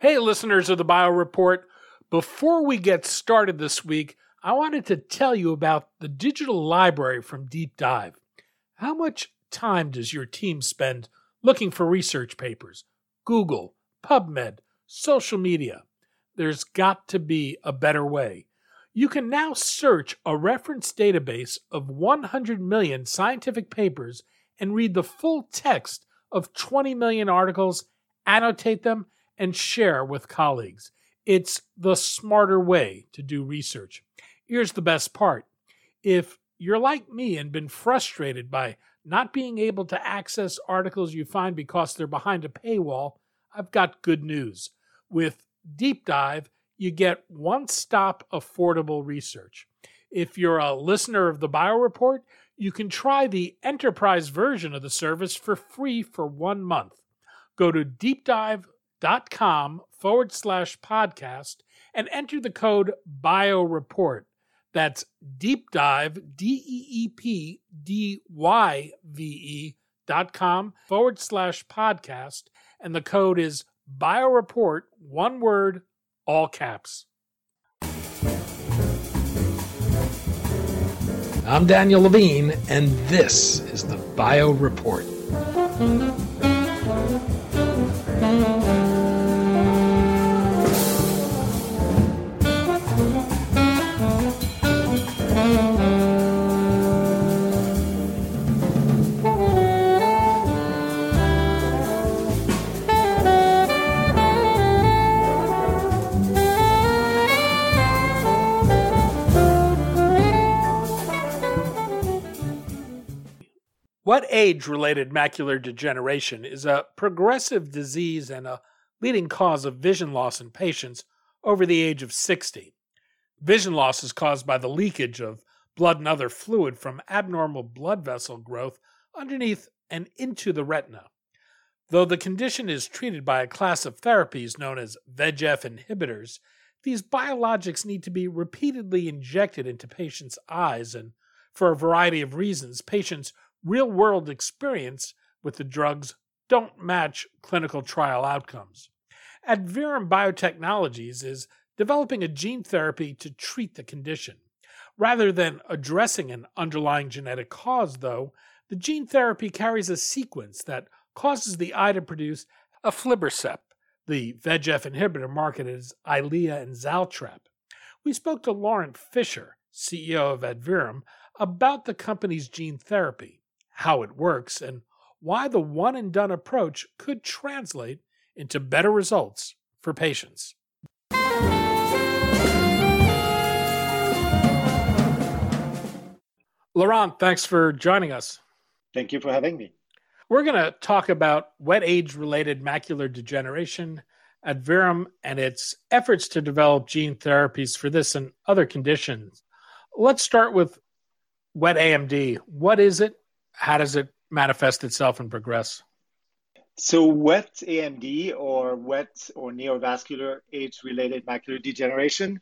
Hey, listeners of the Bio Report. Before we get started this week, I wanted to tell you about the digital library from Deep Dive. How much time does your team spend looking for research papers? Google, PubMed, social media. There's got to be a better way. You can now search a reference database of 100 million scientific papers and read the full text of 20 million articles, annotate them, and share with colleagues. It's the smarter way to do research. Here's the best part if you're like me and been frustrated by not being able to access articles you find because they're behind a paywall, I've got good news. With Deep Dive, you get one stop affordable research. If you're a listener of the Bio Report, you can try the enterprise version of the service for free for one month. Go to deepdive.com forward slash podcast and enter the code BioReport. That's deep dive, D E E P D Y V E dot com forward slash podcast. And the code is BioReport, one word, all caps. I'm Daniel Levine, and this is the Bio Wet age related macular degeneration is a progressive disease and a leading cause of vision loss in patients over the age of 60. Vision loss is caused by the leakage of blood and other fluid from abnormal blood vessel growth underneath and into the retina. Though the condition is treated by a class of therapies known as VEGF inhibitors, these biologics need to be repeatedly injected into patients' eyes, and for a variety of reasons, patients real world experience with the drugs don't match clinical trial outcomes. Adverum Biotechnologies is developing a gene therapy to treat the condition. Rather than addressing an underlying genetic cause, though, the gene therapy carries a sequence that causes the eye to produce aflibercept, the VEGF inhibitor marketed as Eylea and Zaltrap. We spoke to Laurent Fisher, CEO of Adverum, about the company's gene therapy how it works, and why the one and done approach could translate into better results for patients. Laurent, thanks for joining us. Thank you for having me. We're going to talk about wet age related macular degeneration, Adverum, and its efforts to develop gene therapies for this and other conditions. Let's start with wet AMD. What is it how does it manifest itself and progress? So, wet AMD or wet or neovascular age related macular degeneration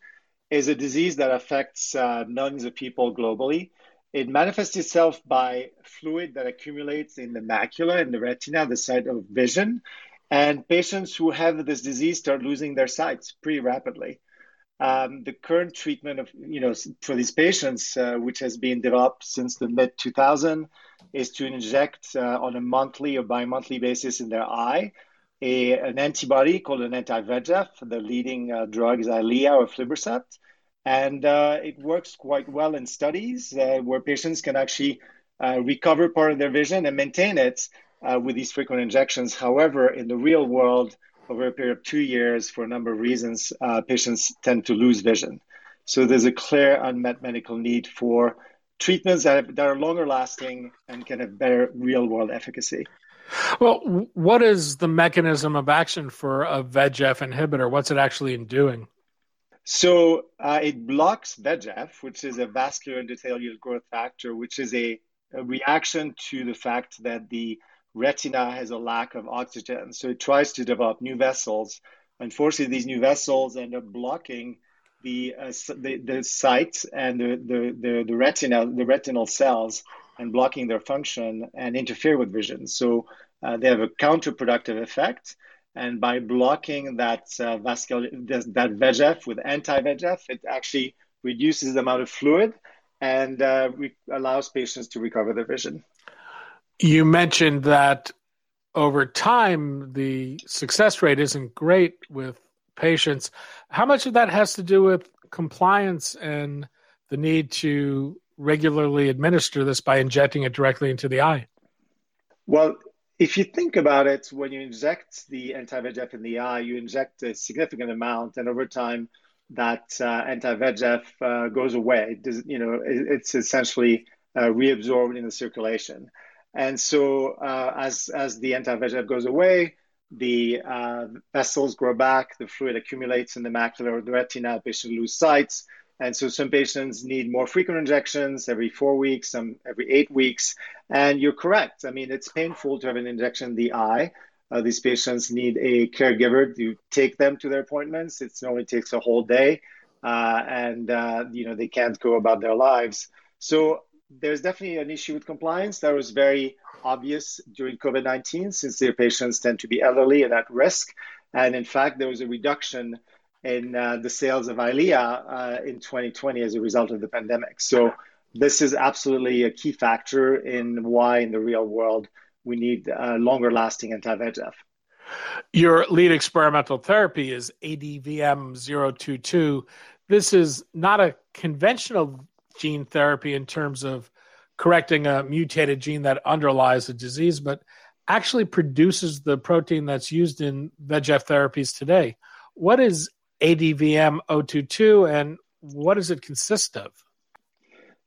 is a disease that affects uh, millions of people globally. It manifests itself by fluid that accumulates in the macula and the retina, the site of vision. And patients who have this disease start losing their sight pretty rapidly. Um, the current treatment of you know for these patients, uh, which has been developed since the mid 2000, is to inject uh, on a monthly or bi-monthly basis in their eye a, an antibody called an anti-VEGF. The leading uh, drug is Eylea or aflibercept, and uh, it works quite well in studies uh, where patients can actually uh, recover part of their vision and maintain it with these frequent injections. However, in the real world over a period of two years, for a number of reasons, uh, patients tend to lose vision. So there's a clear unmet medical need for treatments that, have, that are longer lasting and can have better real world efficacy. Well, what is the mechanism of action for a VEGF inhibitor? What's it actually in doing? So uh, it blocks VEGF, which is a vascular endothelial growth factor, which is a, a reaction to the fact that the retina has a lack of oxygen. So it tries to develop new vessels. Unfortunately, these new vessels end up blocking the uh, the, the sight and the, the, the, the retina, the retinal cells, and blocking their function and interfere with vision. So uh, they have a counterproductive effect. And by blocking that uh, vascular that VEGF with anti-VEGF, it actually reduces the amount of fluid and uh, re- allows patients to recover their vision. You mentioned that over time the success rate isn't great with patients. How much of that has to do with compliance and the need to regularly administer this by injecting it directly into the eye? Well, if you think about it, when you inject the anti-VEGF in the eye, you inject a significant amount, and over time, that uh, anti-VEGF uh, goes away. Does, you know, it's essentially uh, reabsorbed in the circulation, and so uh, as as the anti-VEGF goes away, the uh, vessels grow back, the fluid accumulates in the macula or the retina, patients lose sight, and so some patients need more frequent injections every four weeks, some every eight weeks. And you're correct. I mean, it's painful to have an injection in the eye. Uh, these patients need a caregiver to take them to their appointments. It normally takes a whole day, uh, and uh, you know they can't go about their lives. So there's definitely an issue with compliance that was very obvious during COVID-19, since their patients tend to be elderly and at risk. And in fact, there was a reduction in uh, the sales of Eylea uh, in 2020 as a result of the pandemic. So this is absolutely a key factor in why in the real world we need uh, longer lasting anti-VEGF. Your lead experimental therapy is ADVM022. This is not a conventional gene therapy in terms of correcting a mutated gene that underlies a disease, but actually produces the protein that's used in VEGF therapies today. What is ADVM 022 and what does it consist of?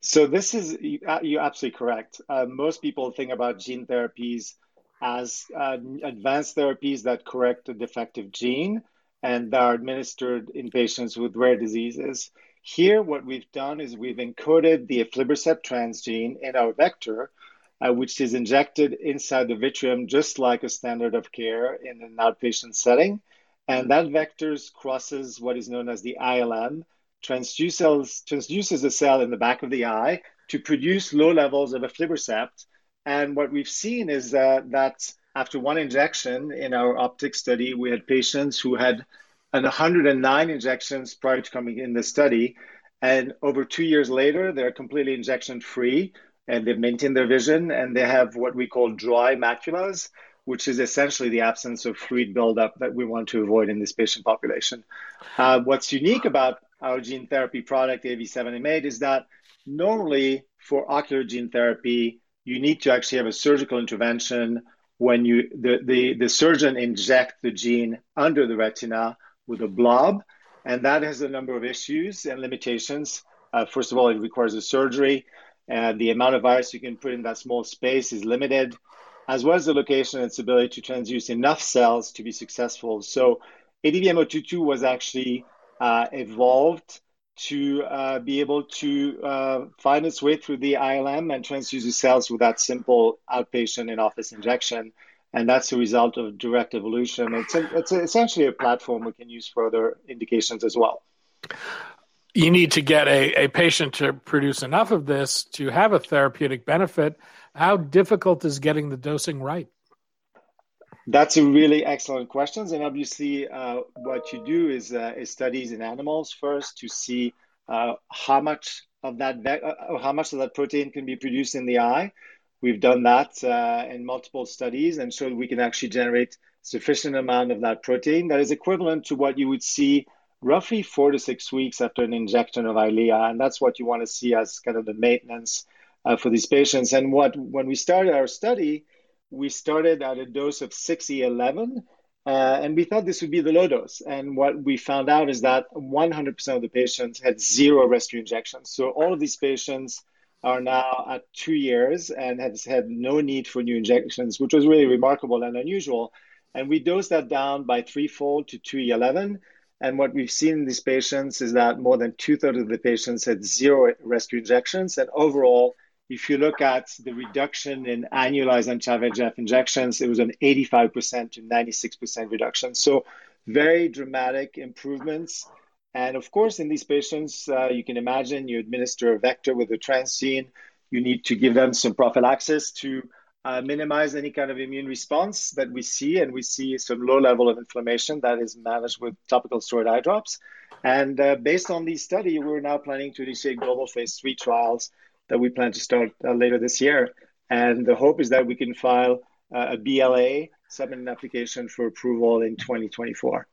So this is uh, you're absolutely correct. Uh, most people think about gene therapies as uh, advanced therapies that correct a defective gene and are administered in patients with rare diseases. Here, what we've done is we've encoded the aflibercept transgene in our vector, uh, which is injected inside the vitreum just like a standard of care in an outpatient setting. And that vector crosses what is known as the ILM, transduces, the cell in the back of the eye to produce low levels of aflibercept. And what we've seen is uh, that after one injection in our optic study, we had patients who had 109 injections prior to coming in the study. And over two years later, they're completely injection free and they've maintained their vision and they have what we call dry maculas which is essentially the absence of fluid buildup that we want to avoid in this patient population. Uh, what's unique about our gene therapy product, AV7M8, is that normally for ocular gene therapy, you need to actually have a surgical intervention when you the, the, the surgeon inject the gene under the retina with a blob. And that has a number of issues and limitations. Uh, first of all, it requires a surgery. And the amount of virus you can put in that small space is limited as well as the location and its ability to transduce enough cells to be successful. So ADVM022 was actually uh, evolved to uh, be able to uh, find its way through the ILM and transduce the cells with that simple outpatient in office injection. And that's the result of direct evolution. It's, a, it's a, essentially a platform we can use for other indications as well. You need to get a, a patient to produce enough of this to have a therapeutic benefit how difficult is getting the dosing right? That's a really excellent question. And obviously, uh, what you do is, uh, is, studies in animals first to see uh, how much of that uh, how much of that protein can be produced in the eye. We've done that uh, in multiple studies and showed we can actually generate sufficient amount of that protein that is equivalent to what you would see roughly four to six weeks after an injection of Eylea, and that's what you want to see as kind of the maintenance uh, for these patients. And what when we started our study, we started at a dose of 6E11, uh, and we thought this would be the low dose. And what we found out is that 100% of the patients had zero rescue injections. So all of these patients are now at two years and have had no need for new injections, which was really remarkable and unusual. And we dosed that down by threefold to 2E11. And what we've seen in these patients is that more than two thirds of the patients had zero rescue injections. And overall, if you look at the reduction in annualized anti-VEGF injections, it was an 85% to 96% reduction. So very dramatic improvements. And of course, in these patients, uh, you can imagine you administer a vector with a transgene. You need to give them some prophylaxis to uh, minimize any kind of immune response that we see, and we see some low level of inflammation that is managed with topical steroid eye drops. And uh, based on these study, we're now planning to initiate global phase three trials that we plan to start uh, later this year. And the hope is that we can file uh, a BLA, submit an application for approval in 2024.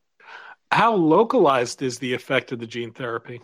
How localized is the effect of the gene therapy?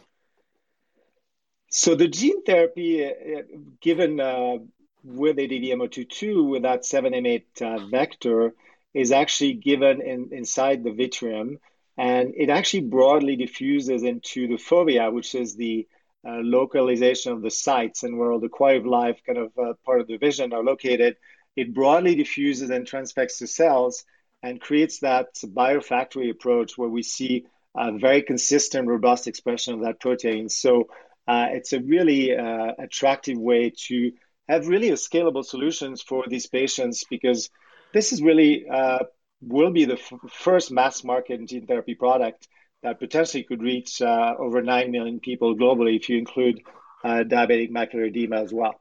So the gene therapy, uh, given uh, with ADVM022 with that 7M8 uh, vector is actually given in, inside the vitreum and it actually broadly diffuses into the fovea, which is the uh, localization of the sites and where all the quality of life kind of uh, part of the vision are located. It broadly diffuses and transfects to cells and creates that biofactory approach where we see a very consistent, robust expression of that protein. So uh, it's a really uh, attractive way to have really scalable solutions for these patients because this is really uh, will be the f- first mass market gene therapy product that potentially could reach uh, over 9 million people globally if you include uh, diabetic macular edema as well.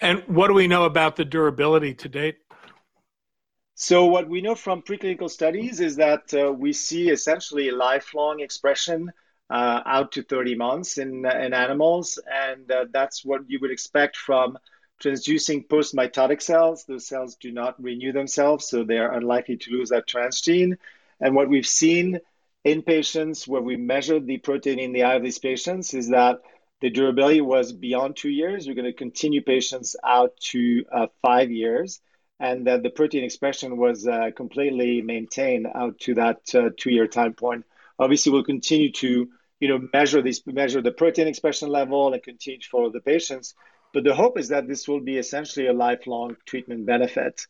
And what do we know about the durability to date? So, what we know from preclinical studies is that uh, we see essentially lifelong expression uh, out to 30 months in, in animals. And uh, that's what you would expect from transducing post mitotic cells. Those cells do not renew themselves, so they are unlikely to lose that transgene. And what we've seen in patients where we measured the protein in the eye of these patients is that the durability was beyond two years. We're going to continue patients out to uh, five years, and that the protein expression was uh, completely maintained out to that uh, two year time point. Obviously, we'll continue to you know, measure these, measure the protein expression level and continue to follow the patients. But the hope is that this will be essentially a lifelong treatment benefit.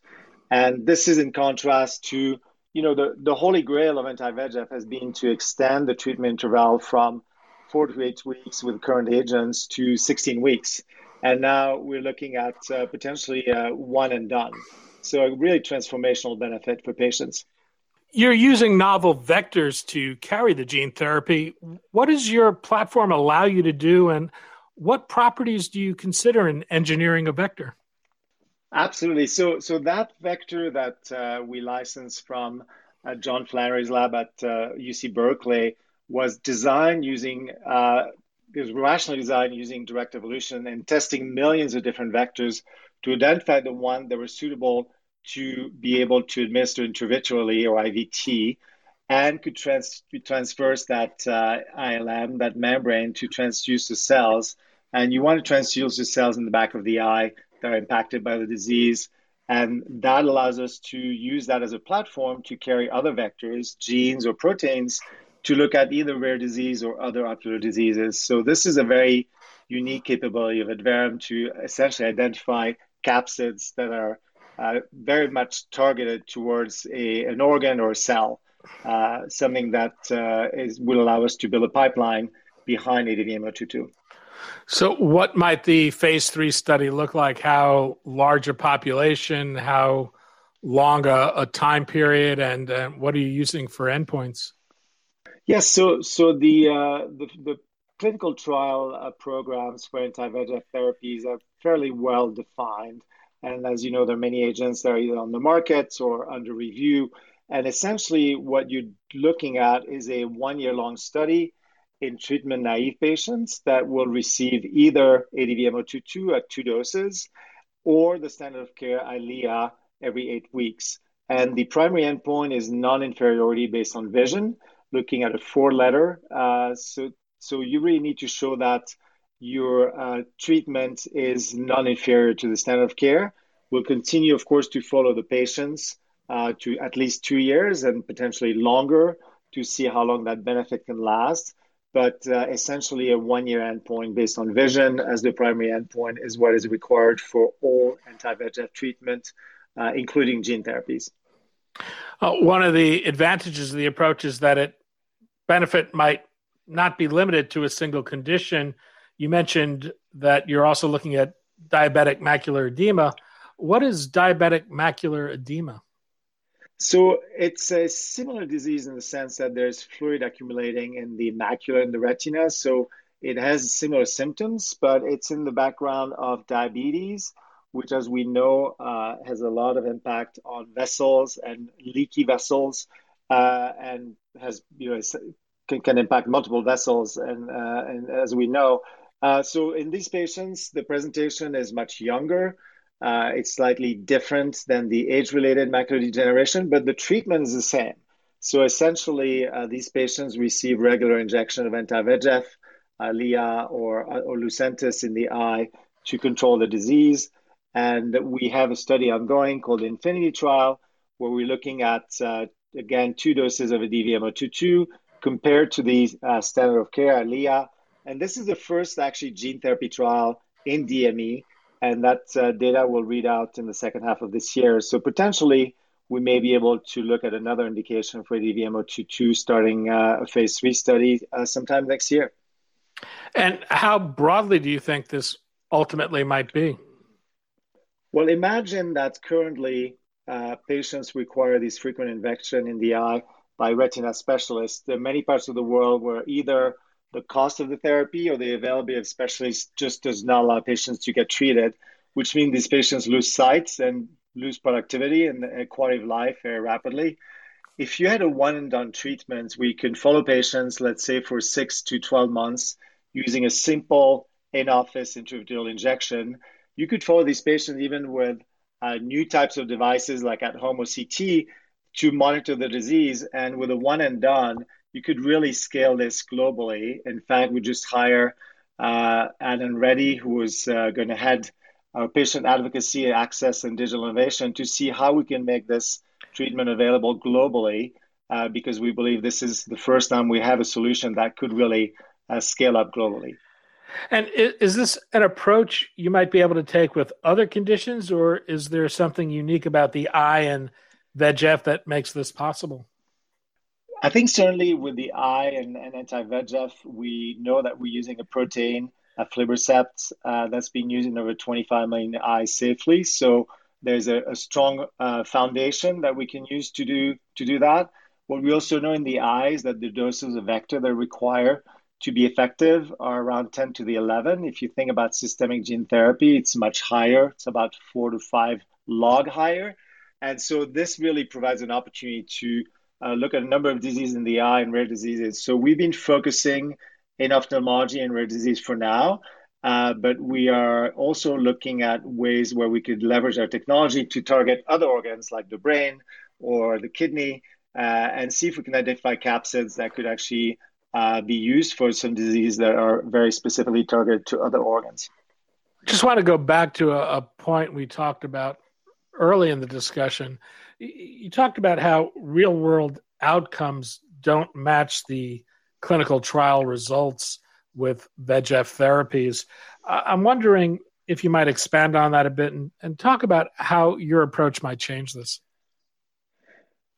And this is in contrast to, you know, the, the holy grail of anti-VEGF has been to extend the treatment interval from four to eight weeks with current agents to 16 weeks. And now we're looking at uh, potentially uh, one and done. So a really transformational benefit for patients. You're using novel vectors to carry the gene therapy. What does your platform allow you to do, and what properties do you consider in engineering a vector? Absolutely. So, so that vector that uh, we licensed from uh, John Flannery's lab at uh, UC Berkeley was designed using it was rationally designed using direct evolution and testing millions of different vectors to identify the one that was suitable to be able to administer intravitreally or IVT and could trans- transverse that uh, ILM, that membrane, to transduce the cells. And you want to transduce the cells in the back of the eye that are impacted by the disease. And that allows us to use that as a platform to carry other vectors, genes, or proteins to look at either rare disease or other ocular diseases. So, this is a very unique capability of Adverum to essentially identify capsids that are uh, very much targeted towards a, an organ or a cell, uh, something that uh, is, will allow us to build a pipeline behind ADVM022. So, what might the phase three study look like? How large a population? How long a, a time period? And uh, what are you using for endpoints? Yes, so so the uh, the, the, clinical trial uh, programs for anti-VEGF therapies are fairly well defined. And as you know, there are many agents that are either on the market or under review. And essentially, what you're looking at is a one year long study in treatment naive patients that will receive either ADVM022 at two doses or the standard of care Eylea every eight weeks. And the primary endpoint is non inferiority based on vision, looking at a four letter. Uh, so, so you really need to show that your uh, treatment is non-inferior to the standard of care. We'll continue, of course, to follow the patients uh, to at least two years and potentially longer to see how long that benefit can last. But uh, essentially, a one-year endpoint based on vision as the primary endpoint is what is required for all anti-VEGF treatment, uh, including gene therapies. Uh, one of the advantages of the approach is that it benefit might not be limited to a single condition you mentioned that you're also looking at diabetic macular edema. What is diabetic macular edema? So it's a similar disease in the sense that there's fluid accumulating in the macula and the retina. So it has similar symptoms, but it's in the background of diabetes which, as we know, uh, has a lot of impact on vessels and leaky vessels, uh, and has you know can, can impact multiple vessels. And, uh, and as we know, uh, so in these patients, the presentation is much younger. Uh, it's slightly different than the age-related macular degeneration, but the treatment is the same. So essentially, uh, these patients receive regular injection of anti-VEGF, Eylea, or, or Lucentis in the eye to control the disease. And we have a study ongoing called Infinity Trial, where we're looking at, uh, again, two doses of a DVM022 compared to the uh, standard of care, Eylea. And this is the first actually gene therapy trial in DME, and that uh, data will read out in the second half of this year. So potentially, we may be able to look at another indication for DVM022 starting uh, a phase three study uh, sometime next year. And how broadly do you think this ultimately might be? Well, imagine that currently uh, patients require this frequent injection in the eye by retina specialists. There are many parts of the world where either the cost of the therapy or the availability of specialists just does not allow patients to get treated, which means these patients lose sight and lose productivity and quality of life very rapidly. If you had a one and done treatment, we can follow patients, let's say for six to 12 months, using a simple in office intravitreal injection. You could follow these patients even with uh, new types of devices like at home or CT to monitor the disease. And with a one and done, you could really scale this globally. In fact, we just hire uh, Anand Reddy, who is uh, going to head our patient advocacy, access, and digital innovation to see how we can make this treatment available globally. Uh, because we believe this is the first time we have a solution that could really uh, scale up globally. And is this an approach you might be able to take with other conditions, or is there something unique about the eye and VEGF that makes this possible? I think certainly with the eye and, and anti-VEGF, we know that we're using a protein, a aflibercept, uh, that's been used in over 25 million eyes safely. So there's a, a strong uh, foundation that we can use to do to do that. What we also know in the eyes that the doses of vector that require to be effective are around 10 to the 11. If you think about systemic gene therapy, it's much higher. It's about four to five log higher. And so this really provides an opportunity to uh, look at a number of diseases in the eye and rare diseases. So we've been focusing in ophthalmology and rare disease for now, uh, but we are also looking at ways where we could leverage our technology to target other organs like the brain or the kidney uh, and see if we can identify capsids that could actually uh, be used for some diseases that are very specifically targeted to other organs. Just want to go back to a, a point we talked about early in the discussion. You talked about how real world outcomes don't match the clinical trial results with VEGF therapies. I'm wondering if you might expand on that a bit and, and talk about how your approach might change this.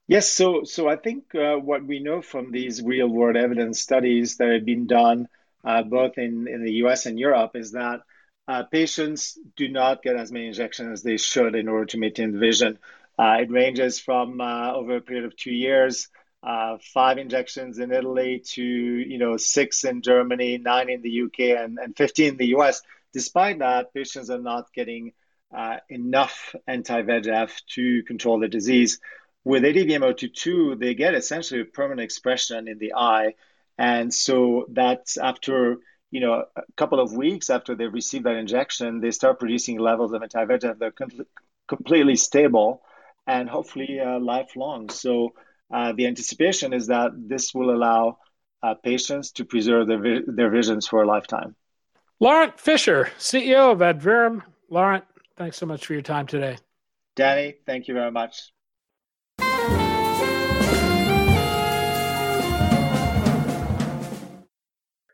Yes, so so I think uh, what we know from these real world evidence studies that have been done uh, both in, in the US and Europe is that uh, patients do not get as many injections as they should in order to maintain vision. Uh, it ranges from uh, over a period of two years, uh, five injections in Italy to you know six in Germany, nine in the UK, and, and 15 in the US. Despite that, patients are not getting enough anti-VEGF to control the disease. With ADVM022, they get essentially a permanent expression in the eye. And so that's after, you know, a couple of weeks after they receive that injection, they start producing levels of anti-VEGF that are com- completely stable and hopefully uh, lifelong. So uh, the anticipation is that this will allow uh, patients to preserve their, vi- their visions for a lifetime. Laurent Fisher, CEO of Adverum. Laurent, thanks so much for your time today. Danny, thank you very much.